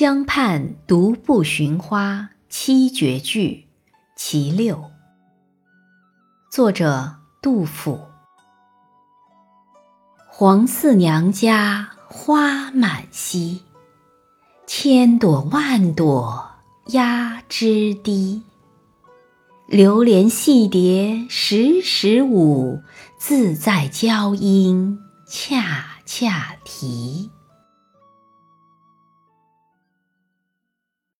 江畔独步寻花七绝句其六。作者杜甫。黄四娘家花满蹊千朵万朵压枝低。留连戏蝶时时舞自在娇莺恰恰啼。